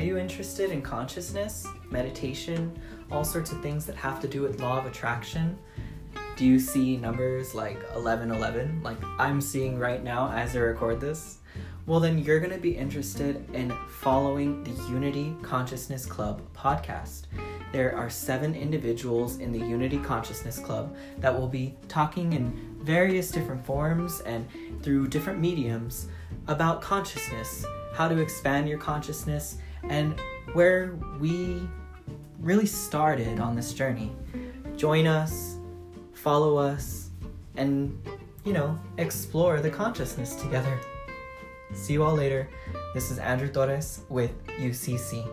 you interested in consciousness, meditation, all sorts of things that have to do with law of attraction? Do you see numbers like 1111, like I'm seeing right now as I record this? Well, then you're going to be interested in following the Unity Consciousness Club podcast. There are seven individuals in the Unity Consciousness Club that will be talking in various different forms and through different mediums about consciousness, how to expand your consciousness, and where we really started on this journey. Join us, follow us, and, you know, explore the consciousness together. See you all later. This is Andrew Torres with UCC.